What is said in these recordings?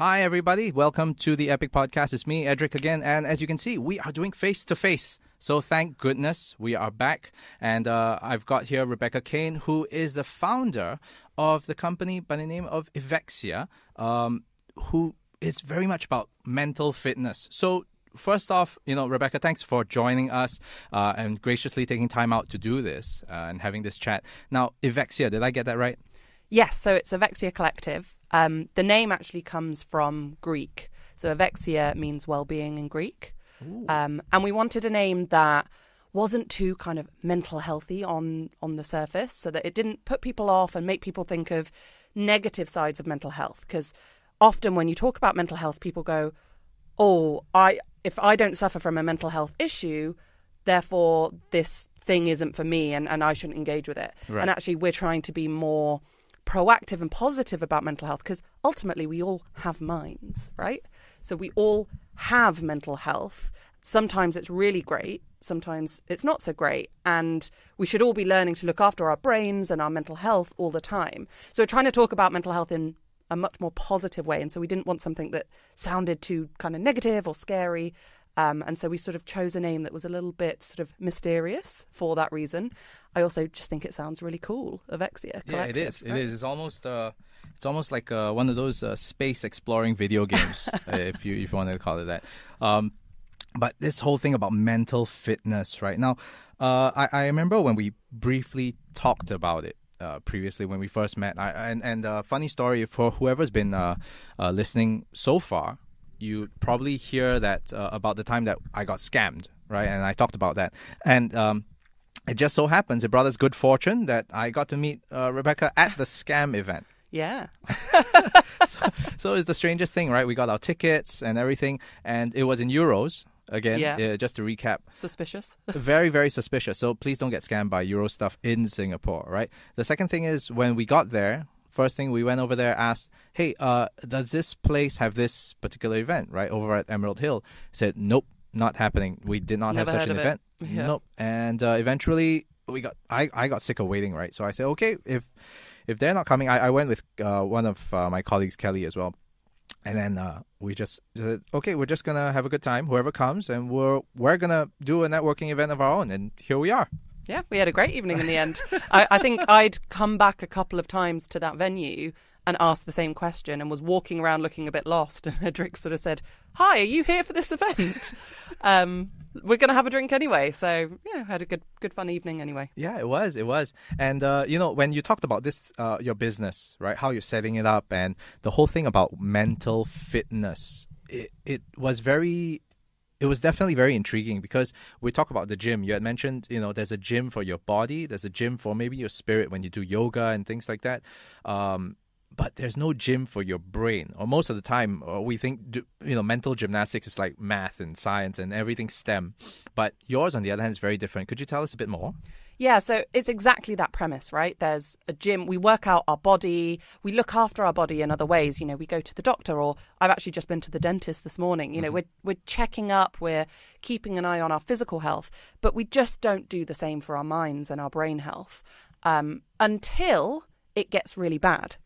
Hi, everybody. Welcome to the Epic Podcast. It's me, Edric, again. And as you can see, we are doing face to face. So thank goodness we are back. And uh, I've got here Rebecca Kane, who is the founder of the company by the name of Evexia, um, who is very much about mental fitness. So first off, you know, Rebecca, thanks for joining us uh, and graciously taking time out to do this uh, and having this chat. Now, Evexia, did I get that right? Yes, so it's Evexia Collective. Um, the name actually comes from Greek. So Evexia means well-being in Greek. Um, and we wanted a name that wasn't too kind of mental healthy on on the surface, so that it didn't put people off and make people think of negative sides of mental health. Because often when you talk about mental health, people go, "Oh, I if I don't suffer from a mental health issue, therefore this thing isn't for me, and, and I shouldn't engage with it." Right. And actually, we're trying to be more proactive and positive about mental health because ultimately we all have minds, right? So we all have mental health. Sometimes it's really great, sometimes it's not so great. And we should all be learning to look after our brains and our mental health all the time. So we're trying to talk about mental health in a much more positive way. And so we didn't want something that sounded too kind of negative or scary. Um, and so we sort of chose a name that was a little bit sort of mysterious for that reason. I also just think it sounds really cool, Evexia. Yeah, it is. It right? is. It's almost uh, it's almost like uh, one of those uh, space exploring video games, uh, if you if you want to call it that. Um, but this whole thing about mental fitness, right now, uh, I, I remember when we briefly talked about it. Uh, previously, when we first met, I, and and uh, funny story for whoever's been uh, uh, listening so far, you probably hear that uh, about the time that I got scammed, right? And I talked about that, and um, it just so happens it brought us good fortune that I got to meet uh, Rebecca at the scam event. Yeah. So it's the strangest thing, right? We got our tickets and everything, and it was in euros. Again, Yeah. uh, just to recap, Suspicious. very, very suspicious. So please don't get scammed by Euro stuff in Singapore, right? The second thing is when we got there, first thing we went over there, asked, hey, uh, does this place have this particular event, right? Over at Emerald Hill. Said, nope, not happening. We did not Never have such an event. Yeah. Nope. And uh, eventually we got, I, I got sick of waiting, right? So I said, okay, if, if they're not coming, I, I went with uh, one of uh, my colleagues, Kelly, as well. And then uh, we just said, okay, we're just gonna have a good time, whoever comes, and we're we're gonna do a networking event of our own, and here we are. Yeah, we had a great evening in the end. I, I think I'd come back a couple of times to that venue and asked the same question and was walking around looking a bit lost. And Edric sort of said, Hi, are you here for this event? um, we're going to have a drink anyway. So, yeah, had a good, good fun evening anyway. Yeah, it was, it was, and uh, you know when you talked about this, uh, your business, right? How you're setting it up, and the whole thing about mental fitness, it it was very. It was definitely very intriguing because we talk about the gym. You had mentioned, you know, there's a gym for your body, there's a gym for maybe your spirit when you do yoga and things like that. Um, but there's no gym for your brain. Or most of the time, uh, we think you know mental gymnastics is like math and science and everything STEM. But yours, on the other hand, is very different. Could you tell us a bit more? Yeah, so it's exactly that premise, right? There's a gym, we work out our body, we look after our body in other ways. You know, we go to the doctor, or I've actually just been to the dentist this morning. You know, we're, we're checking up, we're keeping an eye on our physical health, but we just don't do the same for our minds and our brain health um, until it gets really bad.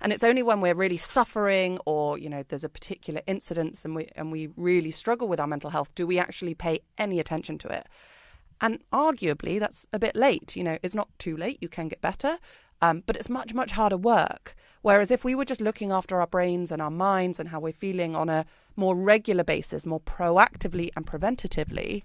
And it's only when we're really suffering or, you know, there's a particular incident and we, and we really struggle with our mental health, do we actually pay any attention to it? And arguably, that's a bit late. You know, it's not too late. You can get better, um, but it's much, much harder work. Whereas if we were just looking after our brains and our minds and how we're feeling on a more regular basis, more proactively and preventatively,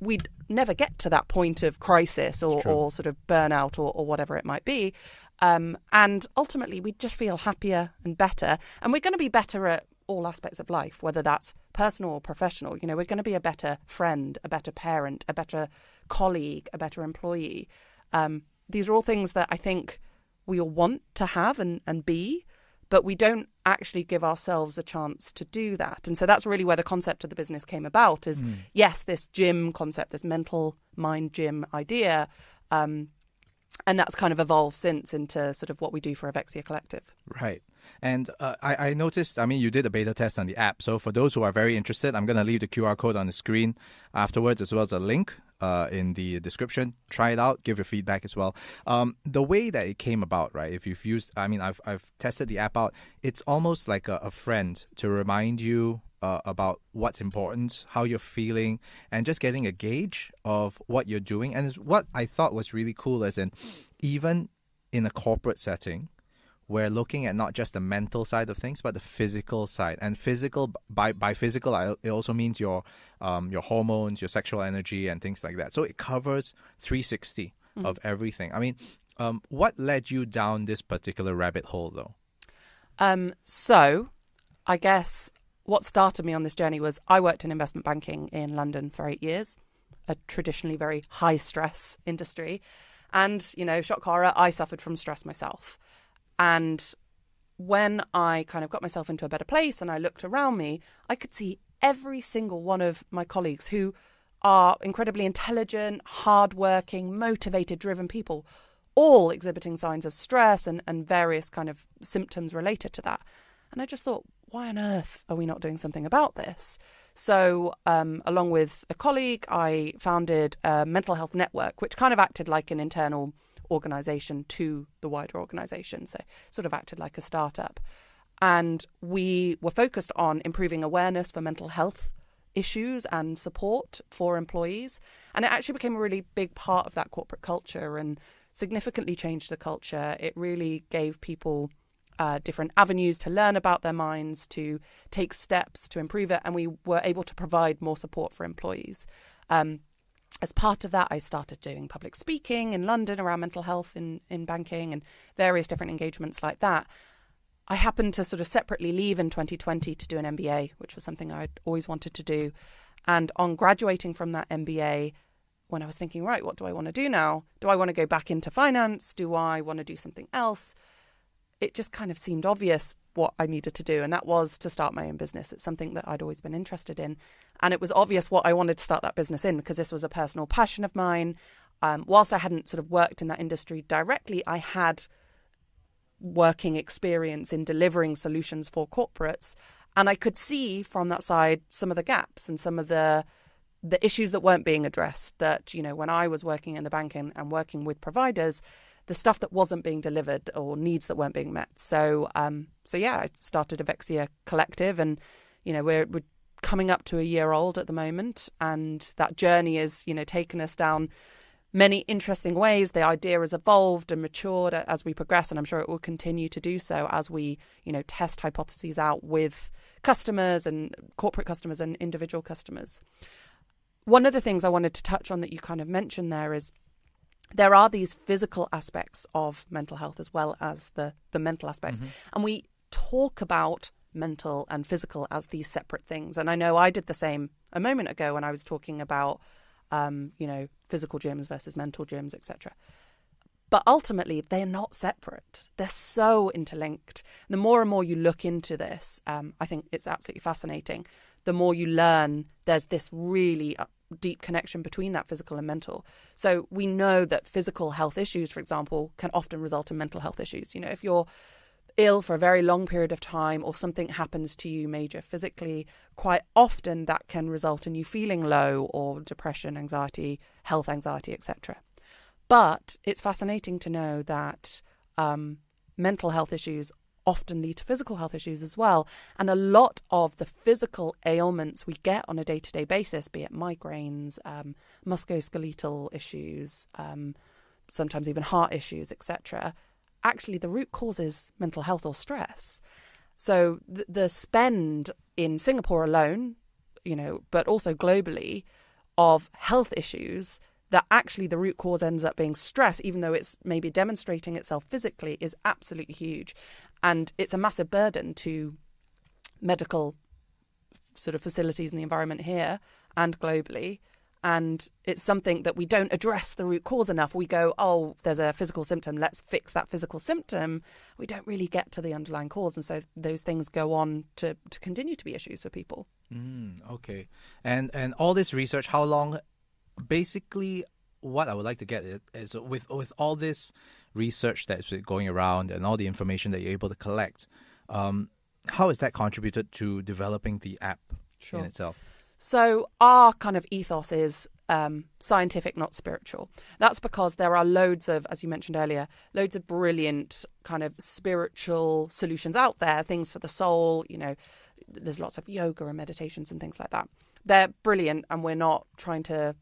we'd never get to that point of crisis or, or sort of burnout or, or whatever it might be. Um, and ultimately, we'd just feel happier and better. And we're going to be better at all aspects of life, whether that's personal or professional. You know, we're going to be a better friend, a better parent, a better colleague, a better employee. Um, these are all things that I think we all want to have and, and be, but we don't actually give ourselves a chance to do that. And so that's really where the concept of the business came about is yes, this gym concept, this mental mind gym idea. Um, and that's kind of evolved since into sort of what we do for Evexia Collective. Right. And uh, I, I noticed, I mean, you did a beta test on the app. So for those who are very interested, I'm going to leave the QR code on the screen afterwards, as well as a link uh, in the description. Try it out. Give your feedback as well. Um, the way that it came about, right? If you've used, I mean, I've I've tested the app out. It's almost like a, a friend to remind you uh, about what's important, how you're feeling, and just getting a gauge of what you're doing. And what I thought was really cool is in even in a corporate setting, we're looking at not just the mental side of things, but the physical side. And physical by by physical, it also means your um, your hormones, your sexual energy, and things like that. So it covers 360 mm-hmm. of everything. I mean, um, what led you down this particular rabbit hole, though? Um, so, I guess what started me on this journey was I worked in investment banking in London for eight years, a traditionally very high stress industry. And, you know, shock horror, I suffered from stress myself. And when I kind of got myself into a better place and I looked around me, I could see every single one of my colleagues who are incredibly intelligent, hardworking, motivated, driven people, all exhibiting signs of stress and, and various kind of symptoms related to that. And I just thought, why on earth are we not doing something about this? So, um, along with a colleague, I founded a mental health network, which kind of acted like an internal organization to the wider organization. So, sort of acted like a startup. And we were focused on improving awareness for mental health issues and support for employees. And it actually became a really big part of that corporate culture and significantly changed the culture. It really gave people uh, different avenues to learn about their minds, to take steps to improve it, and we were able to provide more support for employees. Um, as part of that, I started doing public speaking in London around mental health in, in banking and various different engagements like that. I happened to sort of separately leave in 2020 to do an MBA, which was something I'd always wanted to do. And on graduating from that MBA, when I was thinking, right, what do I want to do now? Do I want to go back into finance? Do I want to do something else? It just kind of seemed obvious what I needed to do, and that was to start my own business. It's something that I'd always been interested in. And it was obvious what I wanted to start that business in because this was a personal passion of mine. Um, whilst I hadn't sort of worked in that industry directly, I had working experience in delivering solutions for corporates. And I could see from that side some of the gaps and some of the the issues that weren't being addressed. That, you know, when I was working in the banking and working with providers, the stuff that wasn't being delivered or needs that weren't being met. So, um, so yeah, I started Evexia Collective, and you know we're, we're coming up to a year old at the moment, and that journey has you know taken us down many interesting ways. The idea has evolved and matured as we progress, and I'm sure it will continue to do so as we, you know, test hypotheses out with customers and corporate customers and individual customers. One of the things I wanted to touch on that you kind of mentioned there is there are these physical aspects of mental health as well as the, the mental aspects. Mm-hmm. And we talk about mental and physical as these separate things. And I know I did the same a moment ago when I was talking about, um, you know, physical gyms versus mental gyms, etc. But ultimately, they're not separate. They're so interlinked. The more and more you look into this, um, I think it's absolutely fascinating. The more you learn, there's this really uh, deep connection between that physical and mental. So we know that physical health issues, for example, can often result in mental health issues. You know, if you're ill for a very long period of time or something happens to you major physically, quite often that can result in you feeling low or depression, anxiety, health anxiety, etc. But it's fascinating to know that um, mental health issues often lead to physical health issues as well. And a lot of the physical ailments we get on a day to day basis, be it migraines, um, musculoskeletal issues, um, sometimes even heart issues, etc., actually the root cause is mental health or stress. So the, the spend in Singapore alone, you know, but also globally, of health issues that actually the root cause ends up being stress, even though it's maybe demonstrating itself physically, is absolutely huge. And it's a massive burden to medical sort of facilities in the environment here and globally. And it's something that we don't address the root cause enough. We go, oh, there's a physical symptom, let's fix that physical symptom. We don't really get to the underlying cause. And so those things go on to, to continue to be issues for people. Mm, okay. And and all this research, how long basically what I would like to get is with with all this research that's going around and all the information that you're able to collect, um, how has that contributed to developing the app sure. in itself? So our kind of ethos is um, scientific, not spiritual. That's because there are loads of, as you mentioned earlier, loads of brilliant kind of spiritual solutions out there, things for the soul. You know, there's lots of yoga and meditations and things like that. They're brilliant, and we're not trying to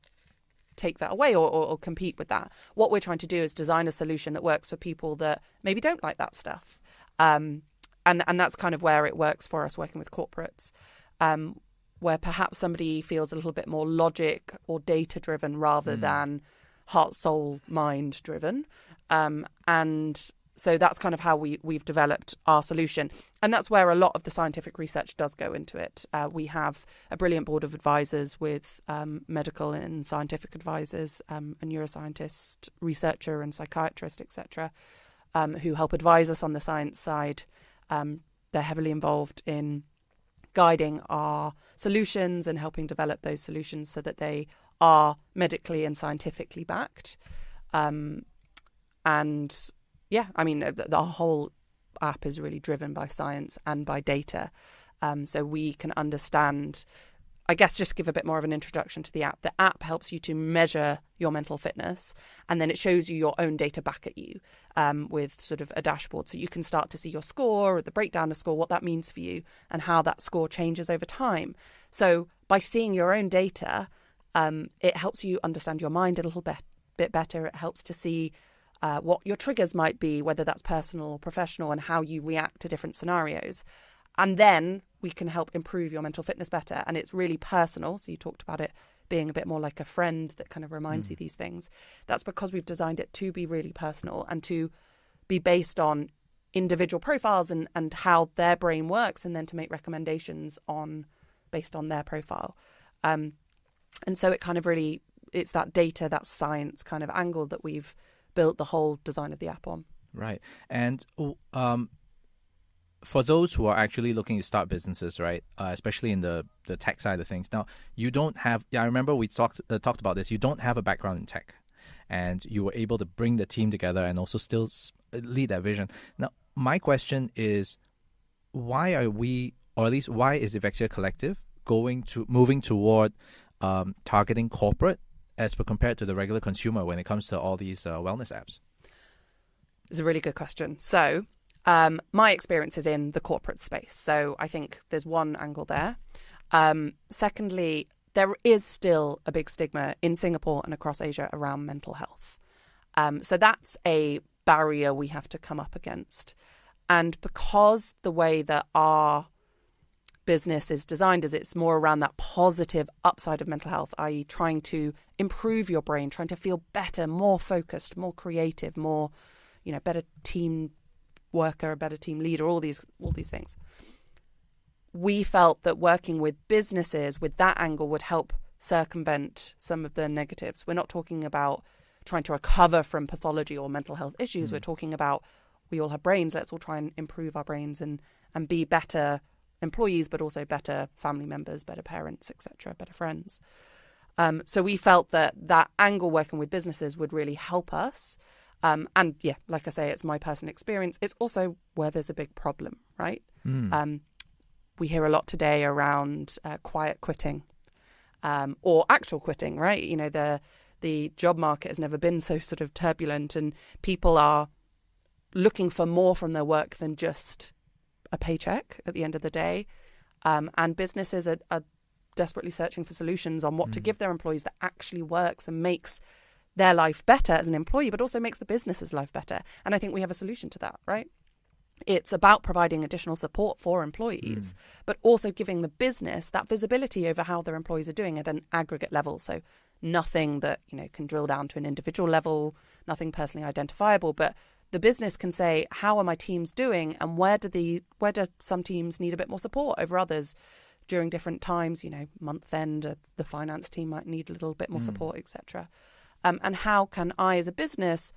take that away or, or, or compete with that. What we're trying to do is design a solution that works for people that maybe don't like that stuff. Um, and and that's kind of where it works for us working with corporates. Um, where perhaps somebody feels a little bit more logic or data driven rather mm. than heart, soul, mind driven. Um, and so that's kind of how we, we've developed our solution. And that's where a lot of the scientific research does go into it. Uh, we have a brilliant board of advisors with um, medical and scientific advisors, um, a neuroscientist, researcher, and psychiatrist, etc., um, who help advise us on the science side. Um, they're heavily involved in guiding our solutions and helping develop those solutions so that they are medically and scientifically backed. Um, and yeah, I mean, the, the, whole app is really driven by science and by data. Um, so we can understand I guess just give a bit more of an introduction to the app. The app helps you to measure your mental fitness, and then it shows you your own data back at you um, with sort of a dashboard, so you can start to see your score or the breakdown of score, what that means for you, and how that score changes over time. So by seeing your own data, um, it helps you understand your mind a little bit better. It helps to see uh, what your triggers might be, whether that's personal or professional, and how you react to different scenarios. And then we can help improve your mental fitness better. And it's really personal. So you talked about it being a bit more like a friend that kind of reminds mm. you these things. That's because we've designed it to be really personal and to be based on individual profiles and, and how their brain works and then to make recommendations on based on their profile. Um, and so it kind of really it's that data, that science kind of angle that we've built the whole design of the app on. Right. And um, for those who are actually looking to start businesses, right, uh, especially in the, the tech side of things, now you don't have. Yeah, I remember we talked uh, talked about this. You don't have a background in tech, and you were able to bring the team together and also still lead that vision. Now, my question is, why are we, or at least why is Evexia Collective going to moving toward um, targeting corporate as compared to the regular consumer when it comes to all these uh, wellness apps? It's a really good question. So um, my experience is in the corporate space. So I think there's one angle there. Um, secondly, there is still a big stigma in Singapore and across Asia around mental health. Um, so that's a barrier we have to come up against. And because the way that our business is designed is it's more around that positive upside of mental health, i.e., trying to improve your brain, trying to feel better, more focused, more creative, more, you know, better team worker, a better team leader, all these all these things. We felt that working with businesses with that angle would help circumvent some of the negatives. We're not talking about trying to recover from pathology or mental health issues. Mm. We're talking about we all have brains. Let's all try and improve our brains and and be better employees, but also better family members, better parents, etc., better friends. Um, so we felt that that angle working with businesses would really help us um, and yeah, like I say, it's my personal experience. It's also where there's a big problem, right? Mm. Um, we hear a lot today around uh, quiet quitting um, or actual quitting, right? You know, the the job market has never been so sort of turbulent, and people are looking for more from their work than just a paycheck at the end of the day. Um, and businesses are, are, desperately searching for solutions on what mm. to give their employees that actually works and makes their life better as an employee, but also makes the business's life better. And I think we have a solution to that, right? It's about providing additional support for employees, mm. but also giving the business that visibility over how their employees are doing at an aggregate level. So nothing that, you know, can drill down to an individual level, nothing personally identifiable, but the business can say, how are my teams doing and where do the where do some teams need a bit more support over others during different times, you know, month end, uh, the finance team might need a little bit more mm. support, etc. Um, and how can I, as a business,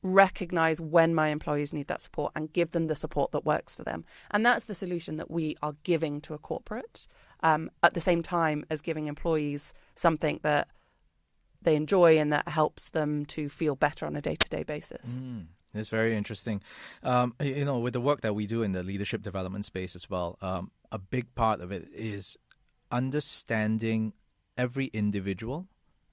recognize when my employees need that support and give them the support that works for them? And that's the solution that we are giving to a corporate um, at the same time as giving employees something that they enjoy and that helps them to feel better on a day to day basis. Mm. It's very interesting. Um, you know, with the work that we do in the leadership development space as well, um, a big part of it is understanding every individual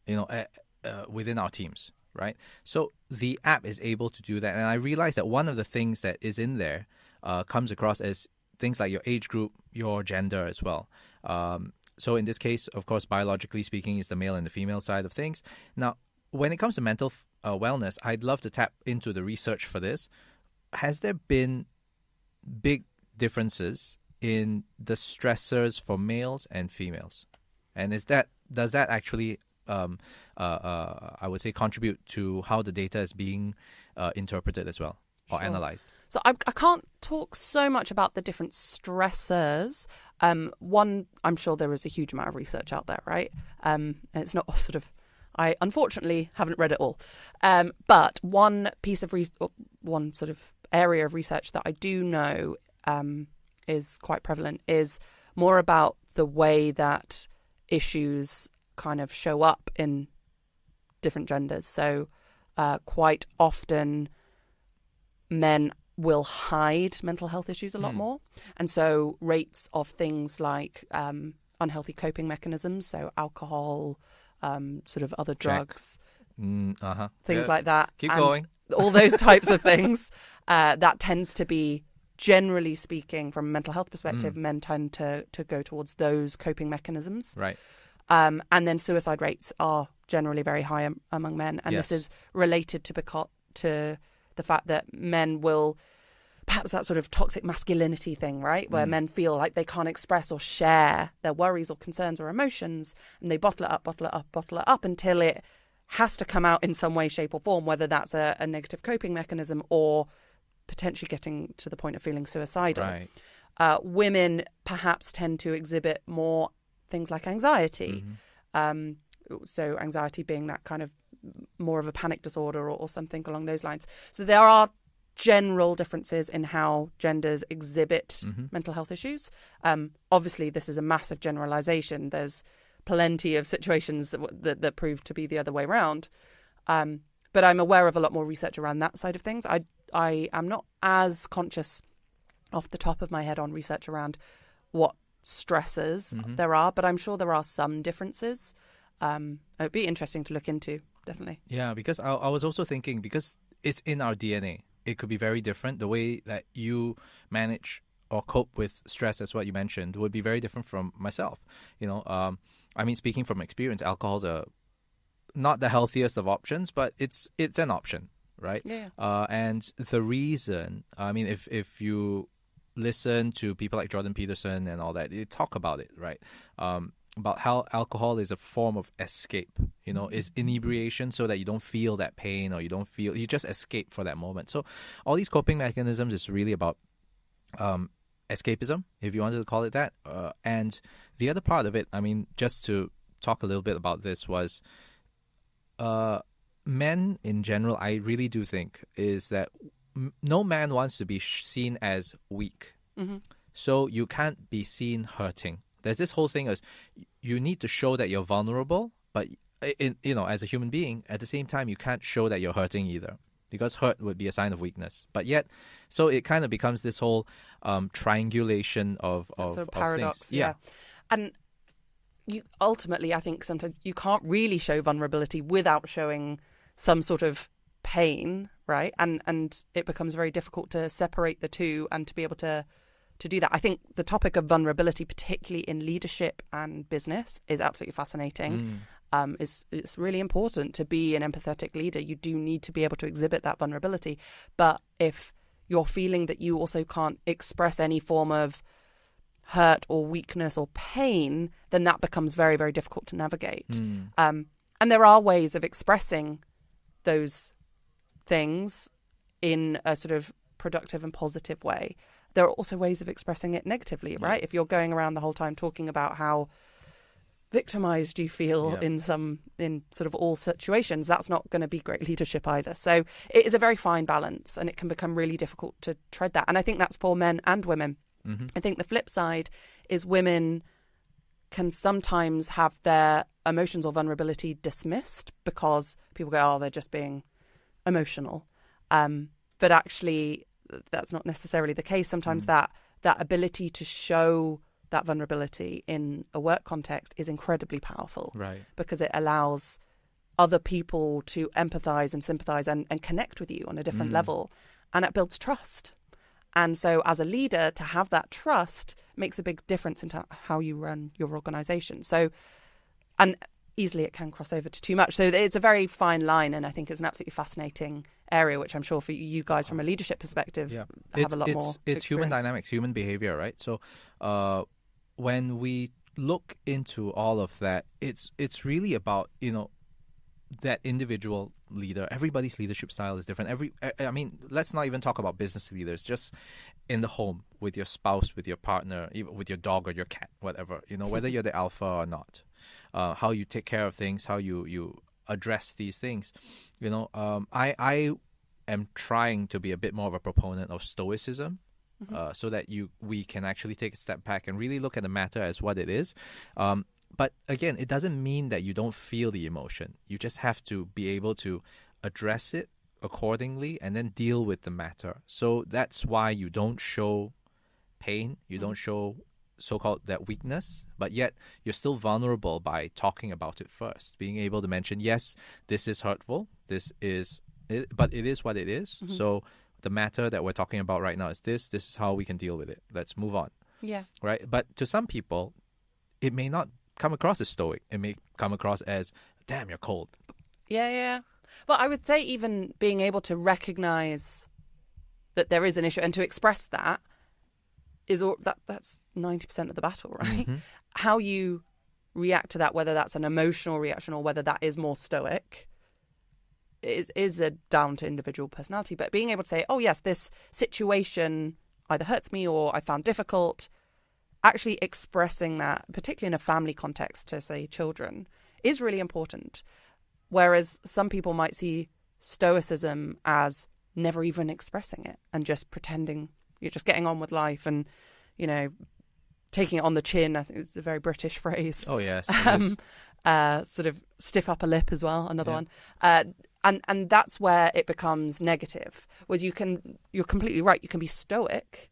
you know, uh, uh, within our teams, right? So the app is able to do that, and I realized that one of the things that is in there uh, comes across as things like your age group, your gender as well. Um, so in this case, of course, biologically speaking, is the male and the female side of things. Now, when it comes to mental uh, wellness, I'd love to tap into the research for this. Has there been big differences in the stressors for males and females? And is that does that actually um, uh, uh, I would say contribute to how the data is being uh, interpreted as well or Sure. analyzed? So I, I can't talk so much about the different stressors. Um, one, I'm sure there is a huge amount of research out there, right? Um, and it's not sort of. I unfortunately haven't read it all, um, but one piece of re- one sort of area of research that I do know um, is quite prevalent is more about the way that issues kind of show up in different genders. So uh, quite often men will hide mental health issues a lot Hmm. more. And so rates of things like um, unhealthy coping mechanisms, so alcohol, um, sort of other drugs, Mm, uh huh. things like that. Keep and going. All those types of things. Uh, that tends to be, generally speaking, from a mental health perspective, Hmm. men tend to, to go towards those coping mechanisms. right. Um, and then suicide rates are generally very high am- among men, and Yes. this is related to beca- to the fact that men will perhaps that sort of toxic masculinity thing, right, where Mm. men feel like they can't express or share their worries or concerns or emotions, and they bottle it up, bottle it up, bottle it up until it has to come out in some way, shape, or form, whether that's a, a negative coping mechanism or potentially getting to the point of feeling suicidal. Right. Uh, women perhaps tend to exhibit more things like anxiety. Mhm. Um, so anxiety being that kind of more of a panic disorder or, or something along those lines. So there are general differences in how genders exhibit Mhm. mental health issues. Um, obviously, this is a massive generalization. There's plenty of situations that, that, that prove to be the other way around. Um, but I'm aware of a lot more research around that side of things. I I am not as conscious off the top of my head on research around what stressors Mhm. there are, but I'm sure there are some differences. Um, it would be interesting to look into, definitely. Yeah, because I, I was also thinking because it's in our DNA, it could be very different. The way that you manage or cope with stress, as what you mentioned, would be very different from myself. You know, um, I mean, speaking from experience, alcohol's a not the healthiest of options, but it's it's an option, right? Yeah. Uh, and the reason, I mean, if if you listen to people like Jordan Peterson and all that, they talk about it, right? Um, about how alcohol is a form of escape. You know, is inebriation so that you don't feel that pain or you don't feel you just escape for that moment. So, all these coping mechanisms is really about um, escapism, if you wanted to call it that. Uh, and the other part of it, I mean, just to talk a little bit about this was, uh, men in general, I really do think is that m- no man wants to be sh- seen as weak. hmm So you can't be seen hurting. There's this whole thing as you need to show that you're vulnerable, but in, you know, as a human being, at the same time, you can't show that you're hurting either, because hurt would be a sign of weakness. But yet, so it kind of becomes this whole um, triangulation of of, a of paradox. things. yeah. And you ultimately, I think sometimes you can't really show vulnerability without showing some sort of pain, right? And and it becomes very difficult to separate the two and to be able to to do that. I think the topic of vulnerability, particularly in leadership and business, is absolutely fascinating. Mm. um, is it's really important to be an empathetic leader. You do need to be able to exhibit that vulnerability. But if you're feeling that you also can't express any form of hurt or weakness or pain, then that becomes very, very difficult to navigate. Mm. Um, and there are ways of expressing those things in a sort of productive and positive way. There are also ways of expressing it negatively, Yeah. right? If you're going around the whole time talking about how victimized you feel Yeah. in some in sort of all situations that's not going to be great leadership either so it is a very fine balance and it can become really difficult to tread that and i think that's for men and women hmm I think the flip side is women can sometimes have their emotions or vulnerability dismissed because people go, oh, they're just being emotional. Um, but actually, that's not necessarily the case. Sometimes Mm. that that ability to show that vulnerability in a work context is incredibly powerful Right. because it allows other people to empathize and sympathize and, and connect with you on a different level. And it builds trust. And so, as a leader, to have that trust makes a big difference in how you run your organization. So, and easily it can cross over to too much. So, it's a very fine line. And I think it's an absolutely fascinating area, which I'm sure for you guys from a leadership perspective Yeah. have it's, a lot it's, more. It's human dynamics, human behavior, right? So, uh, when we look into all of that, it's it's really about you know that individual leader. Everybody's leadership style is different. Every, I I mean, let's not even talk about business leaders. Just in the home with your spouse, with your partner, even with your dog or your cat, whatever. You know, whether you're the alpha or not, uh, how you take care of things, how you you address these things. You know, um, I I am trying to be a bit more of a proponent of stoicism. Uh, so that you we can actually take a step back and really look at the matter as what it is. Um, but again, it doesn't mean that you don't feel the emotion. You just have to be able to address it accordingly and then deal with the matter. So that's why you don't show pain, you don't show so called that weakness, but yet you're still vulnerable by talking about it first. Being able to mention, yes, this is hurtful, this is, it, but it is what it is. Mm-hmm. So the matter that we're talking about right now is this, this is how we can deal with it. Let's move on Yeah. right? But to some people, it may not come across as stoic. It may come across as, damn, you're cold. Yeah, yeah. well I would say even being able to recognize that there is an issue and to express that is all that that's 90% of the battle, right? Mm-hmm. How you react to that whether that's an emotional reaction or whether that is more stoic is is a down to individual personality, but being able to say, "Oh yes, this situation either hurts me or I found difficult," actually expressing that, particularly in a family context to say children, is really important. Whereas some people might see stoicism as never even expressing it and just pretending you're just getting on with life and, you know, taking it on the chin. I think it's a very British phrase. Oh, yes. Um, uh, sort of stiff upper lip as well, another Yeah. one. Uh, and and that's where it becomes negative. Was you can you're completely right. You can be stoic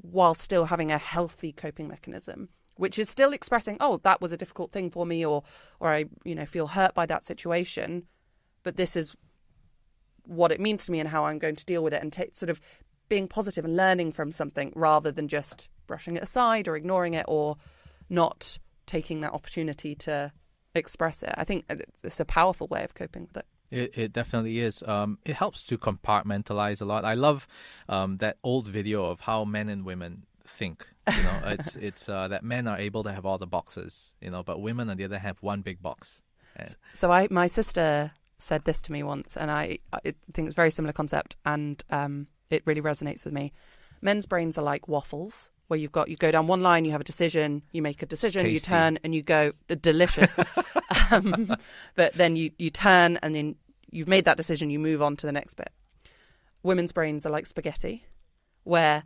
while still having a healthy coping mechanism, which is still expressing, oh, that was a difficult thing for me, or or I you know feel hurt by that situation, but this is what it means to me and how I'm going to deal with it, and take sort of being positive and learning from something rather than just brushing it aside or ignoring it or not taking that opportunity to express it. I think it's a powerful way of coping with it. It, it definitely is. Um, it helps to compartmentalize a lot. I love um, that old video of how men and women think. You know, it's it's uh, that men are able to have all the boxes, you know, but women on the other hand have one big box. So I, my sister said this to me once, and I, I think it's a very similar concept, and um, it really resonates with me. Men's brains are like waffles, where you've got you go down one line, you have a decision, you make a decision, you turn, and you go delicious. um, but then you you turn, and then you've made that decision, you move on to the next bit. Women's brains are like spaghetti, where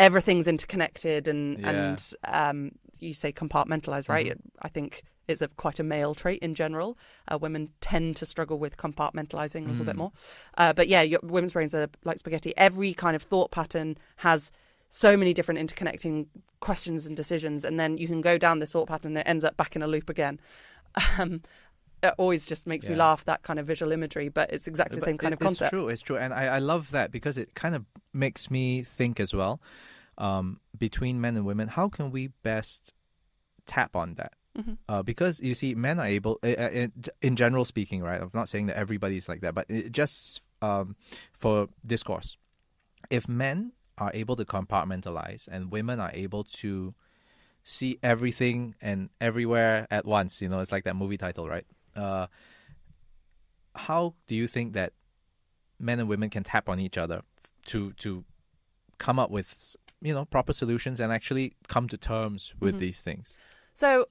everything's interconnected and Yeah. and um, you say compartmentalized, right? I think it's a quite a male trait in general. Uh, women tend to struggle with compartmentalizing a little bit more. Uh, but yeah, your, women's brains are like spaghetti. Every kind of thought pattern has so many different interconnecting questions and decisions, and then you can go down this thought pattern and it ends up back in a loop again. Um, it always just makes me laugh that kind of visual imagery, but it's exactly the same kind it- of concept. It's true. It's true, and I, I love that because it kind of makes me think as well. Um, between men and women, how can we best tap on that? Mhm. Uh, because you see, men are able, uh, uh, in- in general speaking, right? I'm not saying that everybody's like that, but it just um, for discourse, if men are able to compartmentalize and women are able to see everything and everywhere at once, you know, it's like that movie title, right? Uh, how do you think that men and women can tap on each other to to come up with you know proper solutions and actually come to terms with Mhm. these things? So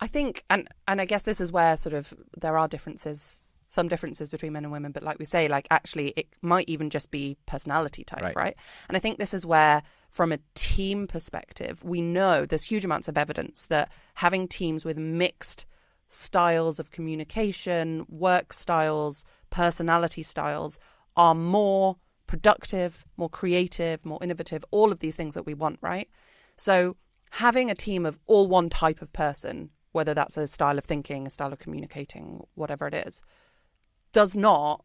I think and and I guess this is where sort of there are differences some differences between men and women but like we say like actually it might even just be personality type Right. right, and I think this is where from a team perspective we know there's huge amounts of evidence that having teams with mixed styles of communication work styles personality styles are more productive more creative more innovative all of these things that we want right so having a team of all one type of person whether that's a style of thinking, a style of communicating, whatever it is, does not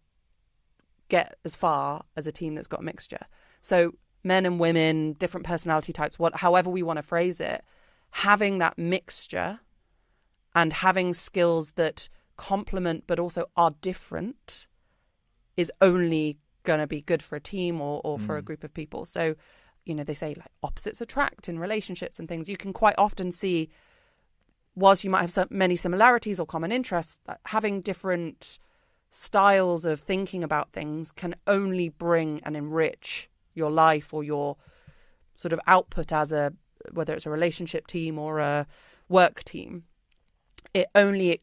get as far as a team that's got a mixture. So men and women, different personality types, what however we want to phrase it, having that mixture and having skills that complement but also are different is only going to be good for a team or, or for mm. a group of people. So, you know, they say like opposites attract in relationships and things. You can quite often see, whilst you might have so many similarities or common interests, having different styles of thinking about things can only bring and enrich your life or your sort of output as a whether it's a relationship team or a work team it only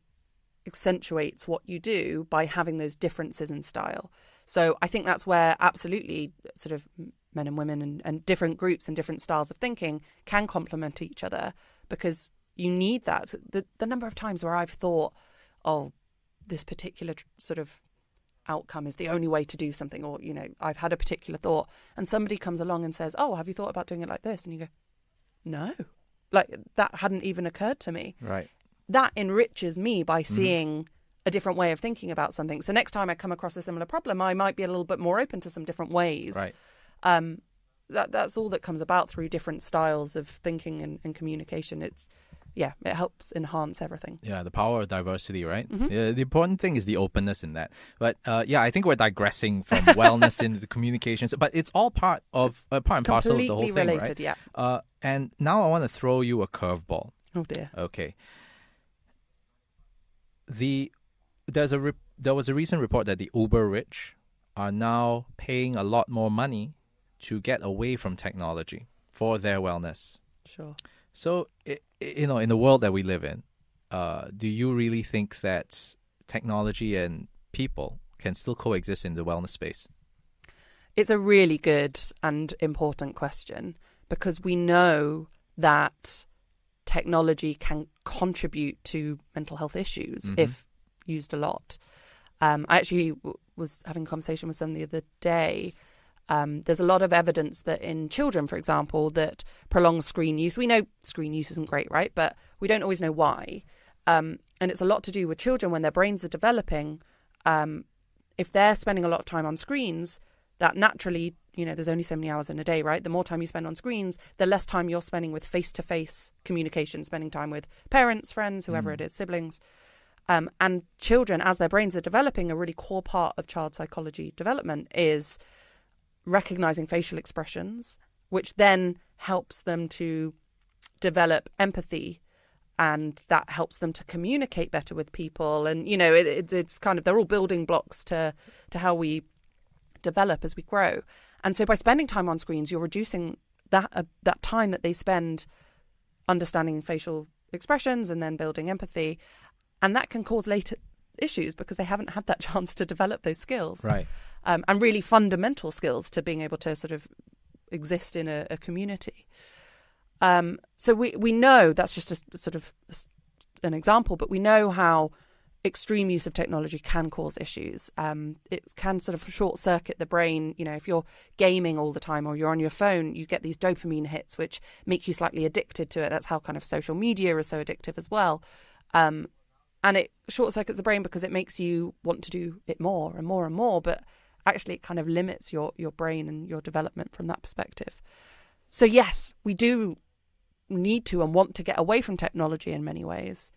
accentuates what you do by having those differences in style. So i think that's where absolutely sort of men and women and, and different groups and different styles of thinking can complement each other because you need that. The, the number of times where i've thought oh this particular sort of outcome is the only way to do something or you know i've had a particular thought and somebody comes along and says oh have you thought about doing it like this? And you go no. Like that hadn't even occurred to me. Right that enriches me by mm-hmm. seeing mm-hmm. a different way of thinking about something so next time i come across a similar problem i might be a little bit more open to some different ways right um that that's all that comes about through different styles of thinking and, and communication it's yeah, it helps enhance everything. Yeah, the power of diversity, right? Mm-hmm. Yeah, the important thing is the openness in that. But uh, yeah, I think we're digressing from wellness into the communications, but it's all part of uh, part and parcel of the whole thing, related, right? Yeah. Uh, and now I want to throw you a curveball. Oh dear. Okay. The there's a re- there was a recent report that the uber rich are now paying a lot more money to get away from technology for their wellness. Sure. So, you know, in the world that we live in, uh, do you really think that technology and people can still coexist in the wellness space? It's a really good and important question because we know that technology can contribute to mental health issues mm-hmm. if used a lot. Um, I actually w- was having a conversation with someone the other day um, there's a lot of evidence that in children, for example, that prolonged screen use, we know screen use isn't great, right? But we don't always know why. Um, and it's a lot to do with children when their brains are developing. Um, if they're spending a lot of time on screens, that naturally, you know, there's only so many hours in a day, right? The more time you spend on screens, the less time you're spending with face to face communication, spending time with parents, friends, whoever mm. it is, siblings. Um, and children, as their brains are developing, a really core part of child psychology development is recognizing facial expressions, which then helps them to develop empathy and that helps them to communicate better with people and you know it, it, it's kind of they're all building blocks to to how we develop as we grow and so by spending time on screens you're reducing that uh, that time that they spend understanding facial expressions and then building empathy. And that can cause later issues because they haven't had that chance to develop those skills. Right. Um, and really fundamental skills to being able to sort of exist in a, a community. Um, so we we know that's just a sort of an example, but we know how extreme use of technology can cause issues. Um, it can sort of short circuit the brain. You know, if you're gaming all the time or you're on your phone, you get these dopamine hits which make you slightly addicted to it. That's how kind of social media is so addictive as well. Um, and it short circuits the brain because it makes you want to do it more and more and more. But actually it kind of limits your your brain and your development from that perspective. So yes, we do need to and want to get away from technology in many ways.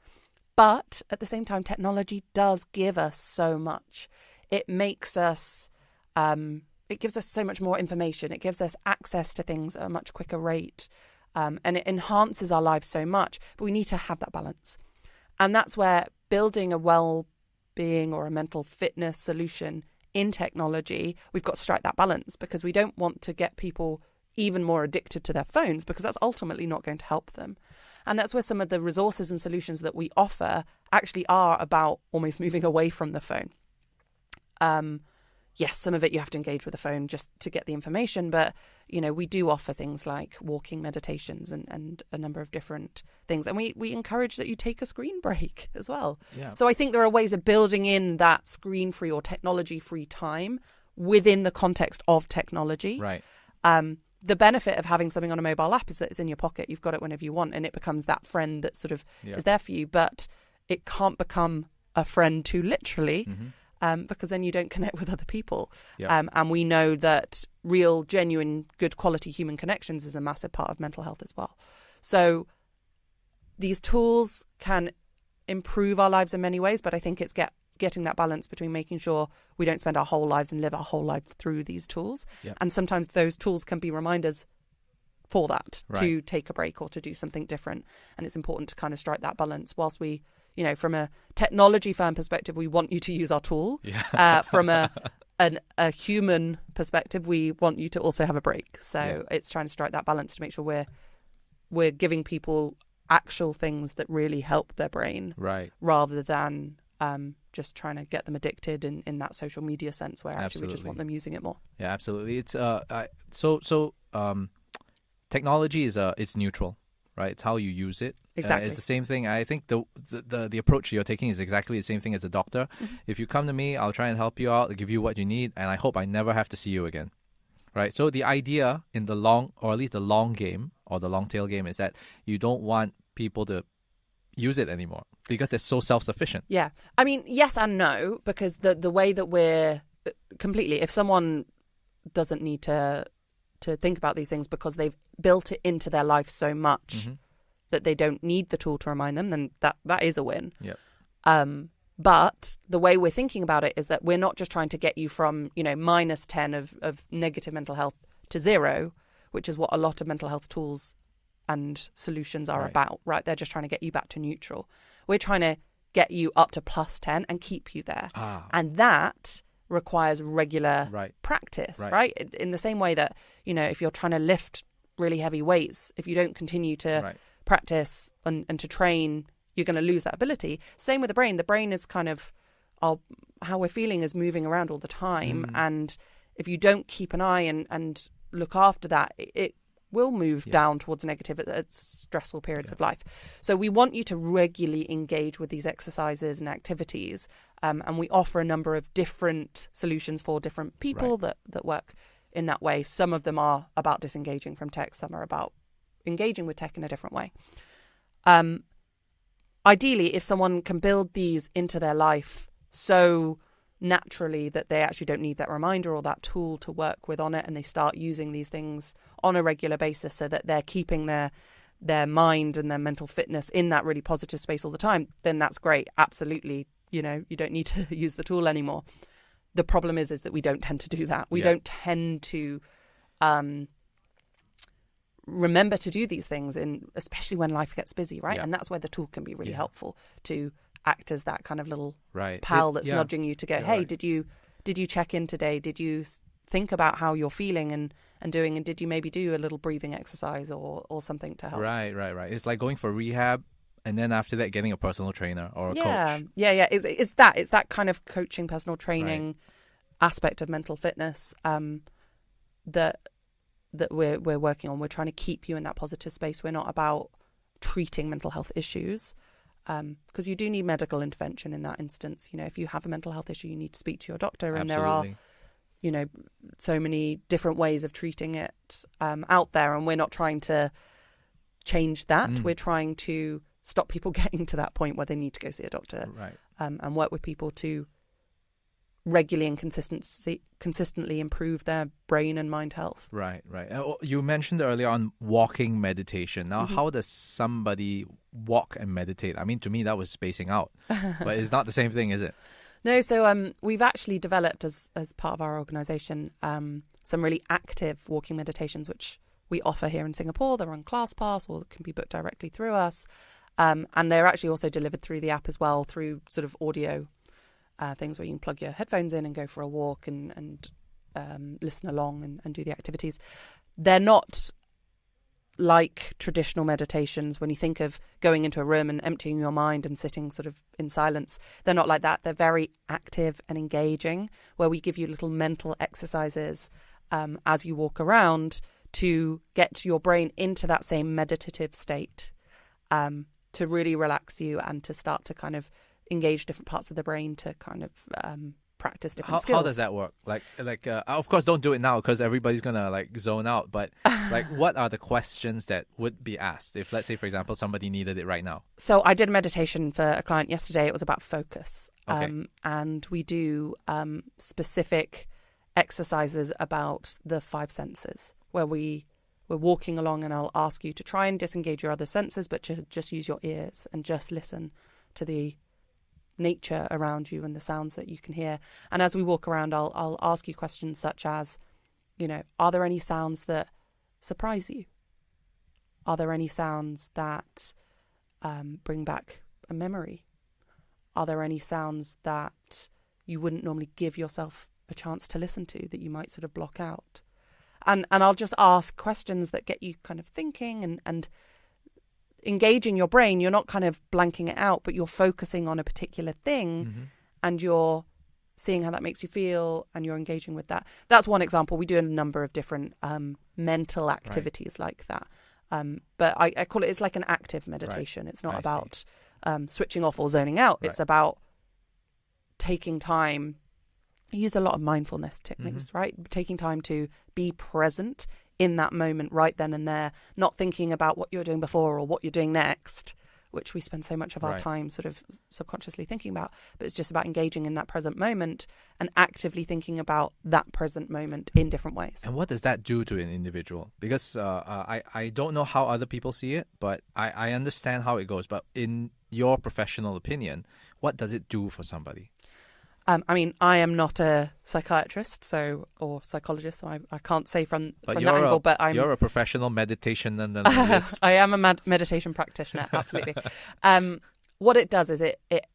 But at the same time, technology does give us so much. It makes us, um, it gives us so much more information. It gives us access to things at a much quicker rate. Um, and it enhances our lives so much. But we need to have that balance. And that's where building a well being or a mental fitness solution in technology, we've got to strike that balance because we don't want to get people even more addicted to their phones because that's ultimately not going to help them. And that's where some of the resources and solutions that we offer actually are about almost moving away from the phone. Um, yes, some of it you have to engage with the phone just to get the information, but you know, we do offer things like walking meditations and, and a number of different things. And we, we encourage that you take a screen break as well. Yeah. So I think there are ways of building in that screen free or technology free time within the context of technology. Right. Um, the benefit of having something on a mobile app is that it's in your pocket. You've got it whenever you want, and it becomes that friend that sort of Yeah. is there for you. But it can't become a friend too literally, Mhm. um, because then you don't connect with other people. Yeah. Um, and we know that real, genuine, good quality human connections is a massive part of mental health as well. So these tools can improve our lives in many ways, but I think it's get getting that balance between making sure we don't spend our whole lives and live our whole lives through these tools. Yeah. And sometimes those tools can be reminders for that to take a break or to do something different. And it's important to kind of strike that balance whilst we, you know, from a technology firm perspective, we want you to use our tool. Yeah. Uh, from a an, a human perspective, we want you to also have a break. So Yeah. it's trying to strike that balance to make sure we're we're giving people actual things that really help their brain Right. rather than um, just trying to get them addicted in, in that social media sense where actually we just want them using it more. Yeah, absolutely. It's uh, I, so so um, technology is uh, it's neutral, right? It's how you use it. Uh, Exactly. it's the same thing. I think the, the the the approach you're taking is exactly the same thing as a doctor. Mm-hmm. If you come to me, I'll try and help you out, give you what you need, and I hope I never have to see you again. Right. So the idea in the long, or at least the long game, or the long tail game, is that you don't want people to use it anymore because they're so self sufficient. Yeah. I mean, yes and no, because the the way that we're uh, completely if someone doesn't need to to think about these things because they've built it into their life so much Mhm. that they don't need the tool to remind them, then that that is a win. Yep. Um but the way we're thinking about it is that we're not just trying to get you from, you know, minus 10 of, of negative mental health to zero, which is what a lot of mental health tools and solutions are Right. about, right? They're just trying to get you back to neutral. We're trying to get you up to plus 10 and keep you there. Ah. And that requires regular Right. practice, Right. right? In- the same way that, you know, if you're trying to lift really heavy weights, if you don't continue to practice and, and to train, you're going to lose that ability. Same with the brain. The brain is kind of our, how we're feeling is moving around all the time. Mm. And if you don't keep an eye and, and look after that, it, it will move Yeah. down towards negative at, at stressful periods of life. So we want you to regularly engage with these exercises and activities. Um, and we offer a number of different solutions for different people Right. that, that work in that way. Some of them are about disengaging from tech, some are about engaging with tech in a different way. Um, ideally, if someone can build these into their life so naturally that they actually don't need that reminder or that tool to work with on it, and they start using these things on a regular basis, so that they're keeping their their mind and their mental fitness in that really positive space all the time, then that's great. Absolutely, you know, you don't need to use the tool anymore. The problem is, is that we don't tend to do that. We Yeah. don't tend to um, remember to do these things in especially when life gets busy right Yeah. and that's where the tool can be really Yeah. helpful to act as that kind of little Right. pal It- that's yeah. nudging you to go hey right. did you did you check in today did you think about how you're feeling and and doing and did you maybe do a little breathing exercise or or something to help Right, right, right. It's like going for rehab and then after that getting a personal trainer or a yeah coach. yeah yeah it's, it's that it's that kind of coaching personal training aspect of mental fitness um that that we're we're working on we're trying to keep you in that positive space we're not about treating mental health issues because you do need medical intervention in that instance you know if you have a mental health issue you need to speak to your doctor and there are you know so many different ways of treating it um, out there and we're not trying to change that Mm. we're trying to stop people getting to that point where they need to go see a doctor Right. um, and work with people to regularly and consistency, consistently improve their brain and mind health Right, right. Uh, oh, You mentioned earlier on walking meditation. Now, Mm-hmm. how does somebody walk and meditate? I mean, to me, that was spacing out, but it's not the same thing, is it? No, so um, we've actually developed as as part of our organisation um, some really active walking meditations, which we offer here in Singapore. They're on ClassPass or can be booked directly through us, um, and they're actually also delivered through the app as well through sort of audio uh, things where you can plug your headphones in and go for a walk and and um, listen along and, and do the activities. They're not like traditional meditations when you think of going into a room and emptying your mind and sitting sort of in silence they're not like that they're very active and engaging where we give you little mental exercises um, as you walk around to get your brain into that same meditative state um, to really relax you and to start to kind of engage different parts of the brain to kind of um, practice different How, skills. how does that work? Like, like, uh, of course, don't do it now because everybody's gonna like zone out. But like, what are the questions that would be asked if, let's say, for example, somebody needed it right now? So I did a meditation for a client yesterday. It was about focus, Okay. um, and we do um, specific exercises about the five senses, where we we're walking along, and I'll ask you to try and disengage your other senses, but to just use your ears and just listen to the nature around you and the sounds that you can hear. And as we walk around, I'll I'll ask you questions such as, you know, are there any sounds that surprise you? Are there any sounds that um, bring back a memory? Are there any sounds that you wouldn't normally give yourself a chance to listen to that you might sort of block out? And and I'll just ask questions that get you kind of thinking and and engaging your brain. You're not kind of blanking it out, but you're focusing on a particular thing Mm-hmm. and you're seeing how that makes you feel and you're engaging with that. That's one example. We do a number of different um, mental activities like that. Um, but I, I call it, it's like an active meditation. It's not I about um, switching off or zoning out. It's about taking time. I use a lot of mindfulness Mm-hmm. techniques, right? Taking time to be present in that moment right then and there, not thinking about what you were doing before or what you're doing next, which we spend so much of our Right. time sort of subconsciously thinking about. But it's just about engaging in that present moment and actively thinking about that present moment in different ways. And what does that do to an individual? Because uh, uh, I I don't know how other people see it, but I I understand how it goes. But in your professional opinion, what does it do for somebody? Um, I mean, I am not a psychiatrist, so or psychologist, so I, I can't say from But from that angle. a, but I'm you're a professional meditation analyst. I am a med- meditation practitioner, absolutely. um, what it does is it it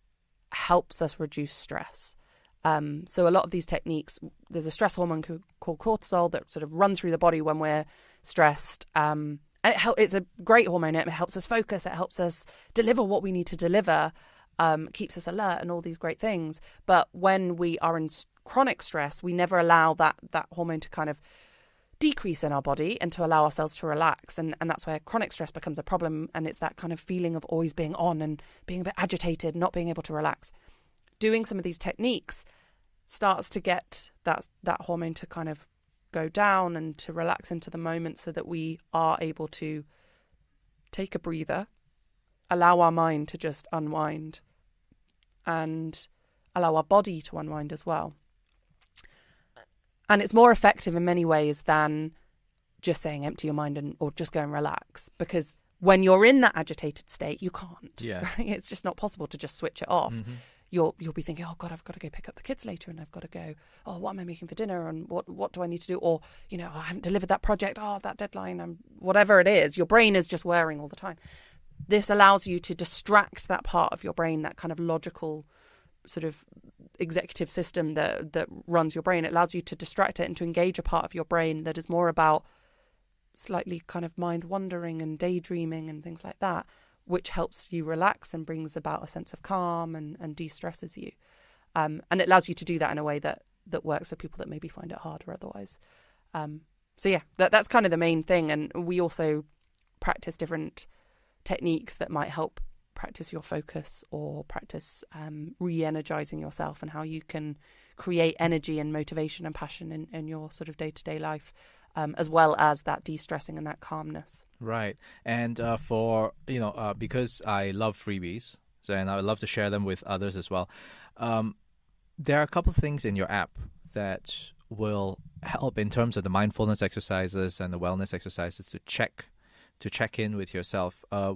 helps us reduce stress. Um, so a lot of these techniques, there's a stress hormone co- called cortisol that sort of runs through the body when we're stressed. Um, and it hel- it's a great hormone. It helps us focus. It helps us deliver what we need to deliver. Um, keeps us alert and all these great things. But when we are in chronic stress, we never allow that that hormone to kind of decrease in our body and to allow ourselves to relax. And, and that's where chronic stress becomes a problem. And it's that kind of feeling of always being on and being a bit agitated, not being able to relax. Doing some of these techniques starts to get that, that hormone to kind of go down and to relax into the moment so that we are able to take a breather, allow our mind to just unwind, and allow our body to unwind as well. And it's more effective in many ways than just saying empty your mind and or just go and relax because when you're in that agitated state you can't Yeah. right? it's just not possible to just switch it off Mhm. you'll you'll be thinking oh god I've got to go pick up the kids later and I've got to go oh what am I making for dinner and what what do I need to do or you know I haven't delivered that project oh that deadline and whatever it is your brain is just whirring all the time this allows you to distract that part of your brain that kind of logical sort of executive system that that runs your brain. It allows you to distract it and to engage a part of your brain that is more about slightly kind of mind wandering and daydreaming and things like that, which helps you relax and brings about a sense of calm and, and de-stresses you. Um, and it allows you to do that in a way that that works for people that maybe find it harder otherwise. Um, so yeah, that that's kind of the main thing. And we also practice different techniques that might help practice your focus or practice um, re-energizing yourself and how you can create energy and motivation and passion in, in your sort of day-to-day life um, as well as that de-stressing and that calmness Right. And uh, for, you know, uh, because I love freebies, so, and I would love to share them with others as well, um, there are a couple of things in your app that will help in terms of the mindfulness exercises and the wellness exercises to check to check in with yourself. Uh,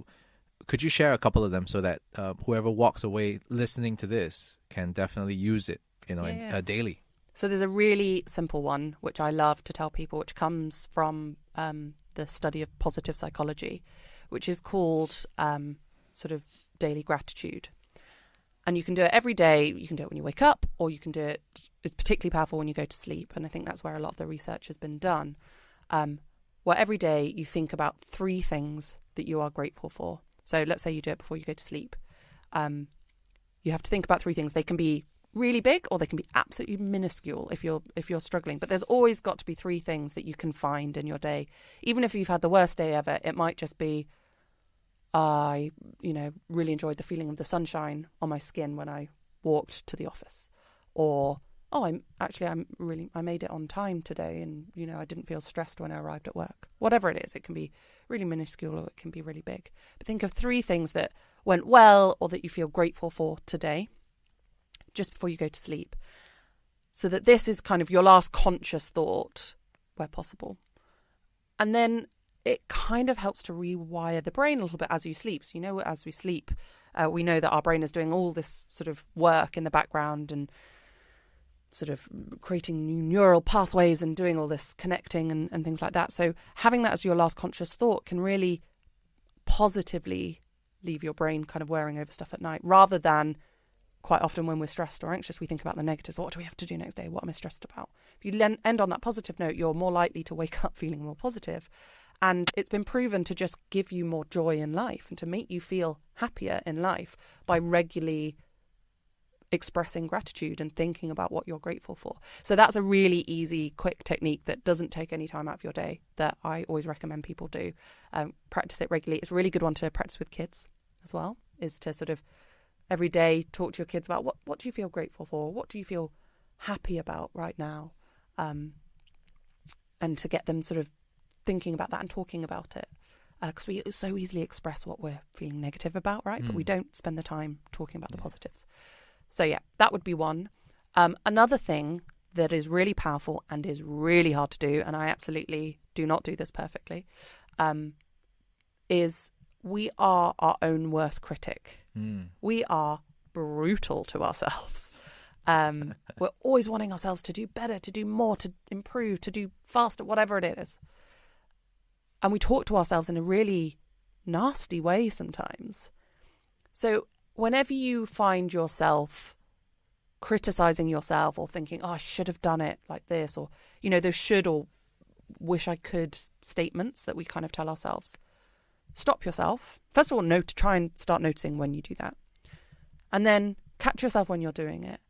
could you share a couple of them so that uh, whoever walks away listening to this can definitely use it, you know, in, Yeah. uh, daily? So there's a really simple one which I love to tell people, which comes from um, the study of positive psychology, which is called um, sort of daily gratitude. And you can do it every day. You can do it when you wake up, or you can do it. It's particularly powerful when you go to sleep, and I think that's where a lot of the research has been done. Um, where every day you think about three things that you are grateful for. So let's say you do it before you go to sleep. Um, you have to think about three things. They can be really big or they can be absolutely minuscule if you're if you're struggling but there's always got to be three things that you can find in your day even if you've had the worst day ever it might just be i you know really enjoyed the feeling of the sunshine on my skin when i walked to the office or oh, I'm actually I'm really I made it on time today, and you know I didn't feel stressed when I arrived at work. Whatever it is, it can be really minuscule or it can be really big. But think of three things that went well or that you feel grateful for today, just before you go to sleep, so that this is kind of your last conscious thought where possible, and then it kind of helps to rewire the brain a little bit as you sleep. So you know, as we sleep, uh, we know that our brain is doing all this sort of work in the background and sort of creating new neural pathways and doing all this connecting and, and things like that. So having that as your last conscious thought can really positively leave your brain kind of wearing over stuff at night rather than quite often when we're stressed or anxious, we think about the negative. What do we have to do next day? What am I stressed about? If you end on that positive note, you're more likely to wake up feeling more. And it's been proven to just give you more joy in life and to make you feel happier in life by regularly expressing gratitude and thinking about what you're grateful for. So that's a really easy, quick technique that doesn't take any time out of your day that I always recommend people do. Um, practice it regularly. It's a really good one to practice with kids as well, is to sort of every day talk to your kids about what, what do you feel grateful for? What do you feel happy about right now? Um, and to get them sort of thinking about that and talking about it because uh, we so easily express what we're feeling negative about, right? Mm. But we hmm. don't spend the time talking about the positives. So, yeah, that would be one. Um, another thing that is really powerful and is really hard to do, and I absolutely do not do this perfectly, um, is we are our own worst critic. Mm. We are brutal to ourselves. Um, we're always wanting ourselves to do better, to do more, to improve, to do faster, whatever it is. And we talk to ourselves in a really nasty way sometimes. So whenever you find yourself criticizing yourself or thinking, oh, I should have done it like this, or, you know, those should or wish I could statements that we kind of tell ourselves, stop yourself. First of all, note, try and start noticing when you do that. And then catch yourself when you're doing it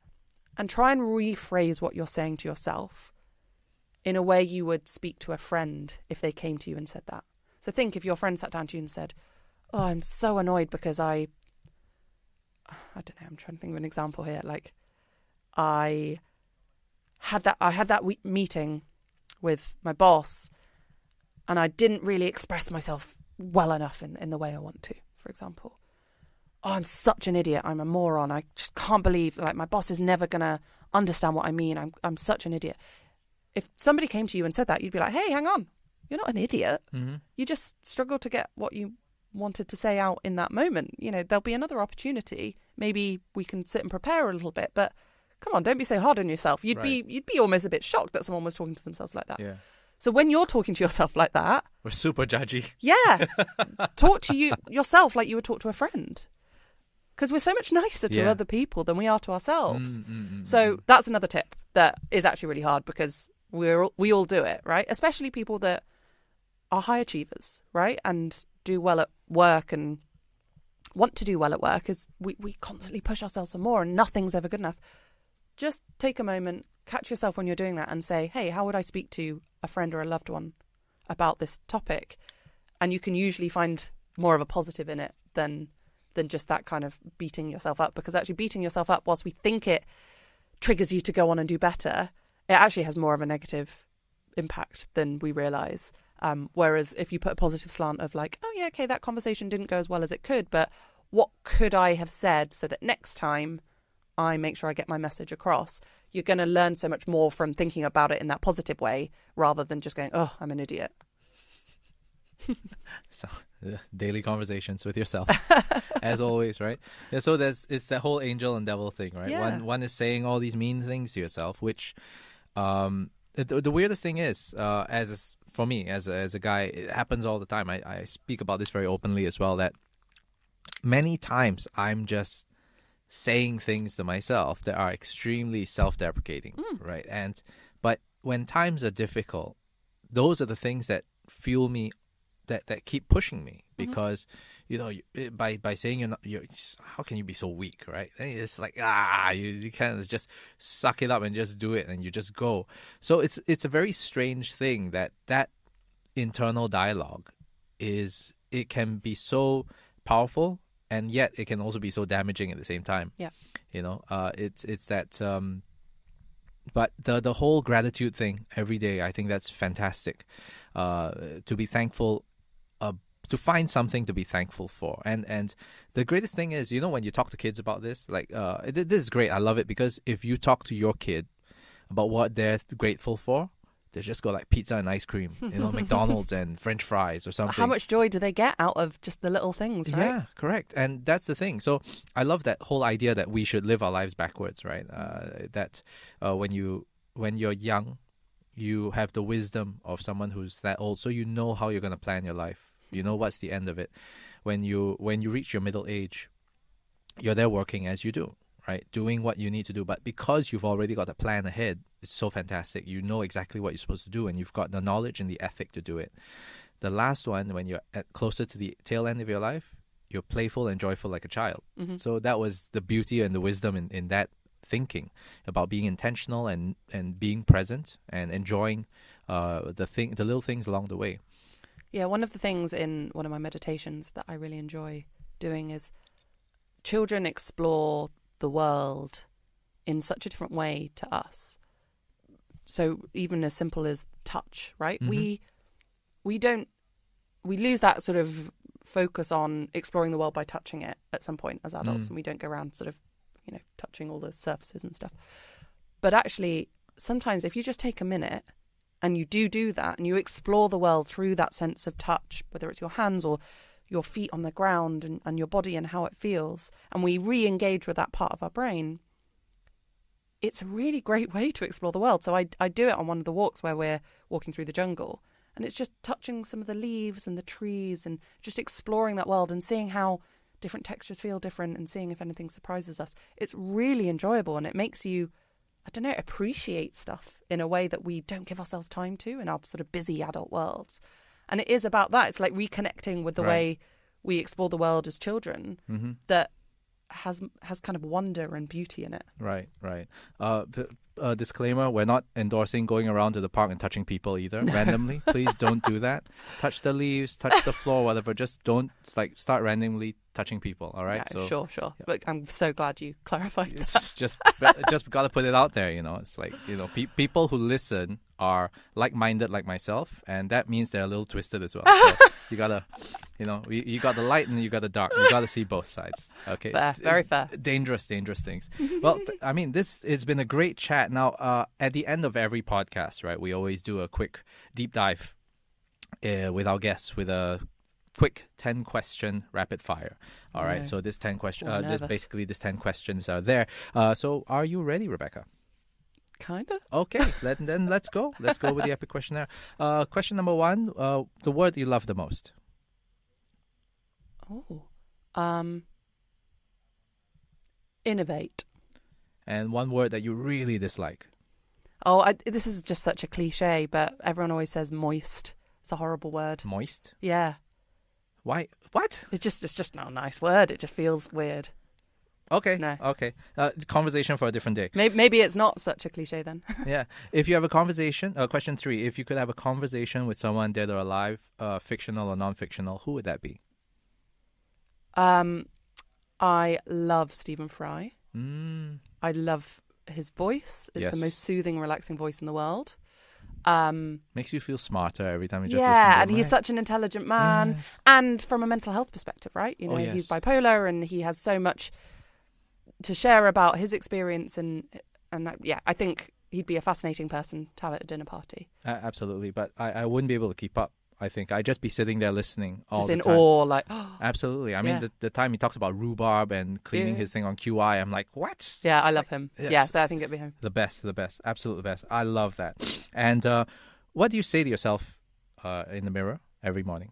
and try and rephrase what you're saying to yourself in a way you would speak to a friend if they came to you and said that. So think if your friend sat down to you and said, Oh, I'm so annoyed because I I don't know. I'm trying to think of an example here. Like, I had that. I had that meeting with my boss, and I didn't really express myself well enough in in the way I want to. For example, oh, I'm such an idiot. I'm a moron. I just can't believe like my boss is never gonna understand what I mean. I'm I'm such an idiot. If somebody came to you and said that, you'd be like, hey, hang on. You're not an idiot. Mm-hmm. You just struggle to get what you wanted to say out in that moment. You know, there'll be another opportunity. Maybe we can sit and prepare a little bit, but come on, don't be so hard on yourself. You'd right. be you'd be almost a bit shocked that someone was talking to themselves like that. Yeah. So when you're talking to yourself like that, we're super judgy. Yeah. talk to you yourself like you would talk to a friend. Because we're so much nicer to yeah. other people than we are to ourselves. Mm, mm, mm, so mm. that's another tip that is actually really hard because we're we all do it, right? Especially people that are high achievers, right? And do well at work and want to do well at work is we, we constantly push ourselves for more and nothing's ever good enough. Just take a moment, catch yourself when you're doing that and say, hey, how would I speak to a friend or a loved one about this topic? And you can usually find more of a positive in it than than just that kind of beating yourself up because actually beating yourself up whilst we think it triggers you to go on and do better, it actually has more of a negative impact than we realize. Um, whereas if you put a positive slant of like, oh yeah, okay, that conversation didn't go as well as it could, but what could I have said so that next time I make sure I get my message across? You're going to learn so much more from thinking about it in that positive way rather than just going, oh, I'm an idiot. so uh, daily conversations with yourself as always right yeah, so there's it's that whole angel and devil thing right yeah. one one is saying all these mean things to yourself which um the, the weirdest thing is uh as for me as a, as a guy, it happens all the time. I, I speak about this very openly as well. That many times I'm just saying things to myself that are extremely self-deprecating, mm. right? And but when times are difficult, those are the things that fuel me, that that keep pushing me mm-hmm. because. Mm-hmm. You know, by by saying you're not, you're how can you be so weak, right? It's like ah, you, you kind of just suck it up and just do it, and you just go. So it's it's a very strange thing that that internal dialogue is it can be so powerful and yet it can also be so damaging at the same time. Yeah. You know, uh, it's it's that um, but the the whole gratitude thing every day, I think that's fantastic. Uh, to be thankful, to find something to be thankful for, and and the greatest thing is, you know, when you talk to kids about this, like, uh, th- this is great. I love it because if you talk to your kid about what they're grateful for, they just go like pizza and ice cream, you know, McDonald's and French fries or something. How much joy do they get out of just the little things, right? Yeah, correct. And that's the thing. So I love that whole idea that we should live our lives backwards, right? Uh, that uh, when you when you're young, you have the wisdom of someone who's that old, so you know how you're going to plan your life. You know what's the end of it. When you when you reach your middle age, you're there working as you do, right? Doing what you need to do. But because you've already got a plan ahead, it's so fantastic. You know exactly what you're supposed to do, and you've got the knowledge and the ethic to do it. The last one, when you're at closer to the tail end of your life, you're playful and joyful like a child. Mm-hmm. So that was the beauty and the wisdom in, in that thinking about being intentional and, and being present and enjoying uh, the thing the little things along the way. Yeah, one of the things in one of my meditations that I really enjoy doing is children explore the world in such a different way to us. So even as simple as touch, right? Mhm. We we don't we lose that sort of focus on exploring the world by touching it at some point as adults Mm. and we don't go around sort of, you know, touching all the surfaces and stuff. But actually sometimes if you just take a minute and you do do that and you explore the world through that sense of touch, whether it's your hands or your feet on the ground and, and your body and how it feels, and we re engage with that part of our brain, it's a really great way to explore the world. So I, I do it on one of the walks where we're walking through the jungle, and it's just touching some of the leaves and the trees and just exploring that world and seeing how different textures feel different and seeing if anything surprises us. It's really enjoyable and it makes you, I don't know, appreciate stuff in a way that we don't give ourselves time to in our sort of busy adult worlds. And it is about that. It's like reconnecting with the Right. way we explore the world as children Mm-hmm. that has has kind of wonder and beauty in it. Right, right. Uh, p- uh, disclaimer: We're not endorsing going around to the park and touching people either randomly. Please don't do that. Touch the leaves, touch the floor, whatever. Just don't like start randomly touching people. All right. Yeah, sure, sure. But I'm so glad you clarified that. Just just got to put it out there. You know, it's like you know, pe- people who listen are like-minded like myself, and that means they're a little twisted as well. So you gotta, you know, you, you got the light and you got the dark. You gotta see both sides. Okay. Fair, It's- very it's fair. Dangerous, dangerous things. well, th- I mean, this it's been a great chat. Now, uh, at the end of every podcast, right, we always do a quick deep dive uh, with our guests with a quick 10 question rapid fire all right No. so this 10 question uh, this basically this 10 questions are there uh, so are you ready rebecca Kinda. okay let, then let's go let's go with the epic questionnaire uh, question number one uh, the word you love the most Oh. Um innovate. and one word that you really dislike Oh, I, this is just such a cliche, but everyone always says moist. It's a horrible word. moist Yeah. Why what It's just it's just not a nice word. It just feels weird. okay No. okay uh, conversation for a different day Maybe, maybe it's not such a cliche then. yeah. If you have a conversation, uh, question three, if you could have a conversation with someone dead or alive, uh, fictional or non-fictional, who would that be? Um, I love Stephen Fry. Mm, I love his voice. It's Yes. the most soothing, relaxing voice in the world. Um, makes you feel smarter every time you just listen to yeah, and he's right? such an intelligent man. Yes. And from a mental health perspective, right? You Oh, know, he's yes. bipolar and he has so much to share about his experience and and that- yeah, I think he'd be a fascinating person to have at a dinner party. A- absolutely, but I, I wouldn't be able to keep up. I think I'd just be sitting there listening all Just the in time. awe, like, oh, Absolutely. I mean, Yeah. the, the time he talks about rhubarb and cleaning Yeah. his thing on QI, I'm like, what? yeah, I It's love like him. yes. Yeah, so I think it'd be him. the best, the best, absolute the best. I love that. And uh, what do you say to yourself uh, in the mirror every morning?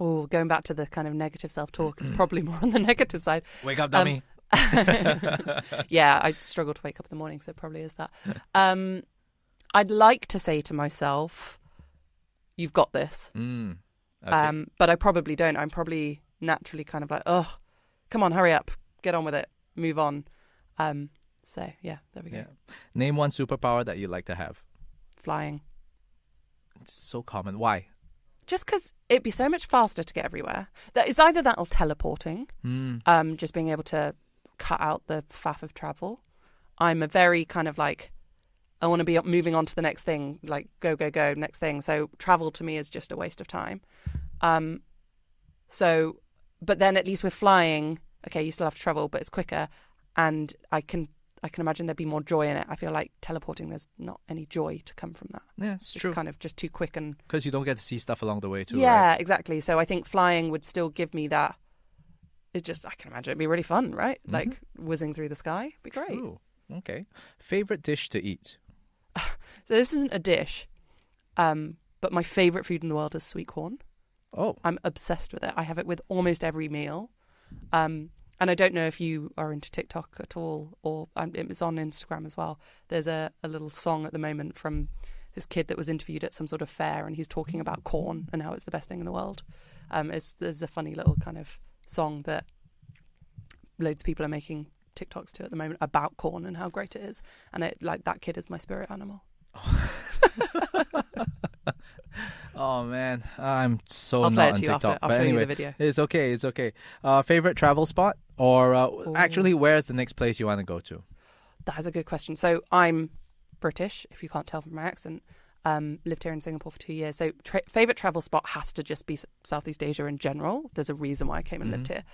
Oh, going back to the kind of negative self-talk, it's probably more on the negative side. Wake up, Um, dummy. yeah, I struggle to wake up in the morning, so it probably is that. Um, I'd like to say to myself, "You've got this," mm. Okay. um, but I probably don't. I'm probably naturally kind of like, "Oh, come on, hurry up, get on with it, move on." Um, so yeah, there we go. Yeah. Name one superpower that you'd like to have. Flying, It's so common. Why? just because it'd be so much faster to get everywhere. That is either that or teleporting. Mm. um, just being able to cut out the faff of travel. I'm a very kind of like I want to be moving on to the next thing, like go go go next thing. So travel to me is just a waste of time. Um, so, but then at least with flying, okay, you still have to travel, but it's quicker, and I can I can imagine there'd be more joy in it. I feel like teleporting, there's not any joy to come from that. Yeah, it's It's true. kind of just too quick and Because you don't get to see stuff along the way too. yeah, Right? exactly. So I think flying would still give me that. It's just I can imagine it'd be really fun, right? Like whizzing through the sky, be great. True. Okay. Favorite dish to eat? So this isn't a dish, um, but my favorite food in the world is sweet corn. Oh, I'm obsessed with it. I have it with almost every meal. Um, and I don't know if you are into TikTok at all, or um, it's on Instagram as well. There's a, a little song at the moment from this kid that was interviewed at some sort of fair, and he's talking about corn and how it's the best thing in the world. Um, it's, there's a funny little kind of song that loads of people are making TikToks to at the moment about corn and how great it is. And it like that kid is my spirit animal. oh man, I'm so I'll not on TikTok. after. I'll but show anyway, you the video. it's okay. It's okay. Uh, favorite travel spot, or uh, actually, where's the next place you want to go to? That is a good question. So I'm British, if you can't tell from my accent. Um, lived here in Singapore for two years. So tra- favorite travel spot has to just be Southeast Asia in general. There's a reason why I came and lived here.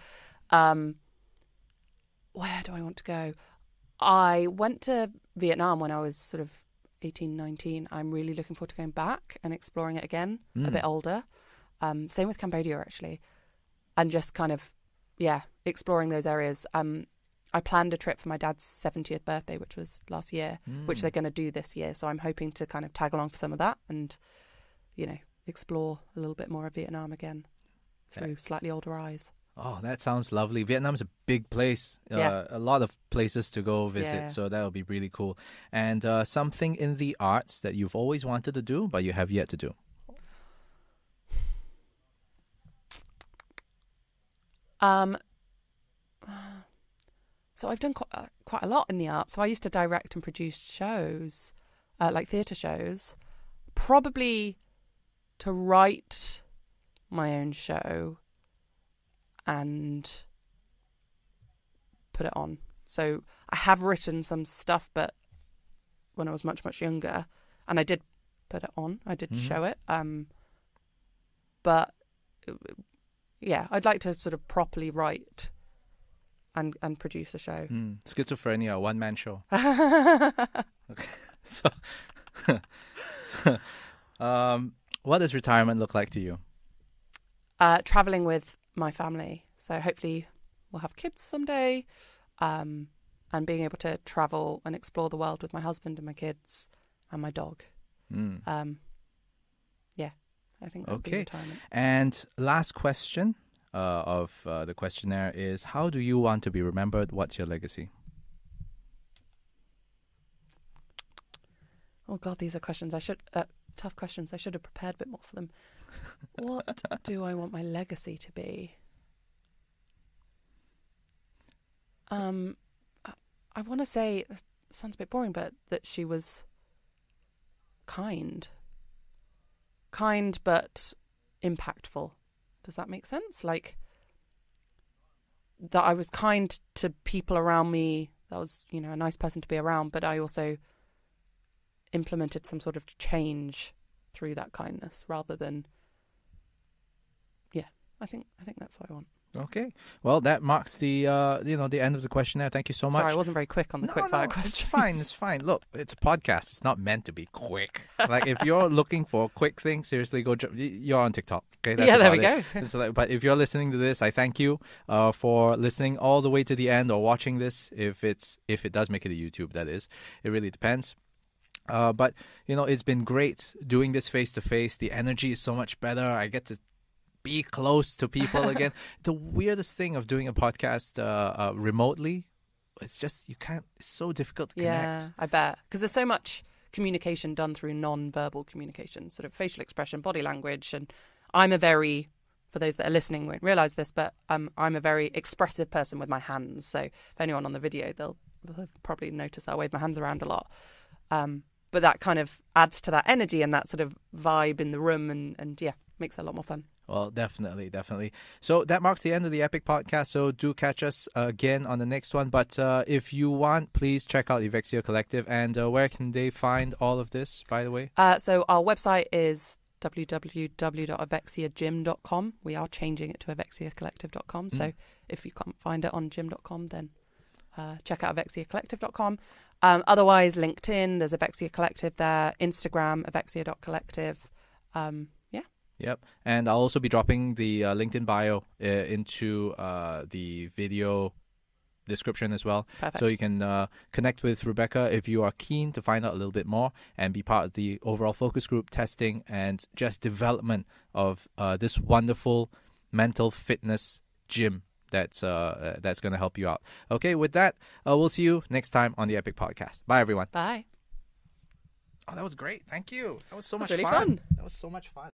Um, where do I want to go? I went to Vietnam when I was sort of 18, 19. I'm really looking forward to going back and exploring it again, a bit older. Um, same with Cambodia, actually. And just kind of, yeah, exploring those areas. Um, I planned a trip for my dad's 70th birthday, which was last year, which they're going to do this year. So I'm hoping to kind of tag along for some of that and, you know, explore a little bit more of Vietnam again through slightly older eyes. Oh, that sounds lovely. Vietnam's a big place. Uh, A lot of places to go visit. Yeah. So that'll be really cool. And uh, something in the arts that you've always wanted to do, but you have yet to do. Um, so I've done quite, uh, quite a lot in the arts. So I used to direct and produce shows, uh, like theatre shows. Probably to write my own show and put it on. So I have written some stuff, but when I was much much younger, and I did put it on. I did Mhm. show it. Um, but yeah, I'd like to sort of properly write and and produce a show. Mm. Schizophrenia, one man show. So, so, um, what does retirement look like to you? uh, traveling with my family. So hopefully we'll have kids someday, um, and being able to travel and explore the world with my husband and my kids and my dog. Mm. Um, yeah, I think Okay. retirement. And last question uh, of uh, the questionnaire is: How do you want to be remembered? What's your legacy? Oh God, these are questions I should uh, tough questions. I should have prepared a bit more for them. What do I want my legacy to be? Um, I, I want to say sounds a bit boring, but that she was kind, kind but impactful. Does that make sense? Like that I was kind to people around me. That was, you know, a nice person to be around, but I also implemented some sort of change through that kindness rather than i think i think that's what i want Okay. Well, that marks the uh, you know the end of the questionnaire. Thank you so much. sorry i wasn't very quick on the no, quick fire no, questions It's fine. It's fine. Look, it's a podcast. It's not meant to be quick. like if you're looking for a quick thing, seriously, go. You're on TikTok. Okay. That's yeah there we it. go but if you're listening to this, I thank you uh, for listening all the way to the end or watching this. If it's if it does make it to YouTube, that is, it really depends. Uh, but you know, it's been great doing this face to face. The energy is so much better. I get to be close to people again. the weirdest thing of doing a podcast uh, uh, remotely, it's just you can't. It's so difficult to yeah connect. i bet because there's so much communication done through non-verbal communication sort of facial expression body language and i'm a very for those that are listening won't realize this but um, i'm a very expressive person with my hands so if anyone on the video they'll, they'll probably notice that i wave my hands around a lot um, but that kind of adds to that energy and that sort of vibe in the room and, and yeah makes it a lot more fun Well, definitely, definitely. So that marks the end of the Epic podcast. So do catch us again on the next one. But uh, if you want, please check out Evexia Collective. And uh, where can they find all of this, by the way? Uh, so our website is www.evexiagym.com. We are changing it to evexiacollective.com. Mm. So if you can't find it on gym.com, then uh, check out evexiacollective.com. Um, otherwise, LinkedIn, there's Evexia Collective there. Instagram, evexia.collective. Um. Yep. And I'll also be dropping the uh, LinkedIn bio uh, into uh, the video description as well. Perfect. So you can uh, connect with Rebecca if you are keen to find out a little bit more and be part of the overall focus group testing and just development of uh, this wonderful mental fitness gym that's uh, that's going to help you out. Okay, with that, uh, we'll see you next time on the Epic Podcast. Bye, everyone. Bye. Oh, that was great. Thank you. That was so much really fun. fun. That was so much fun.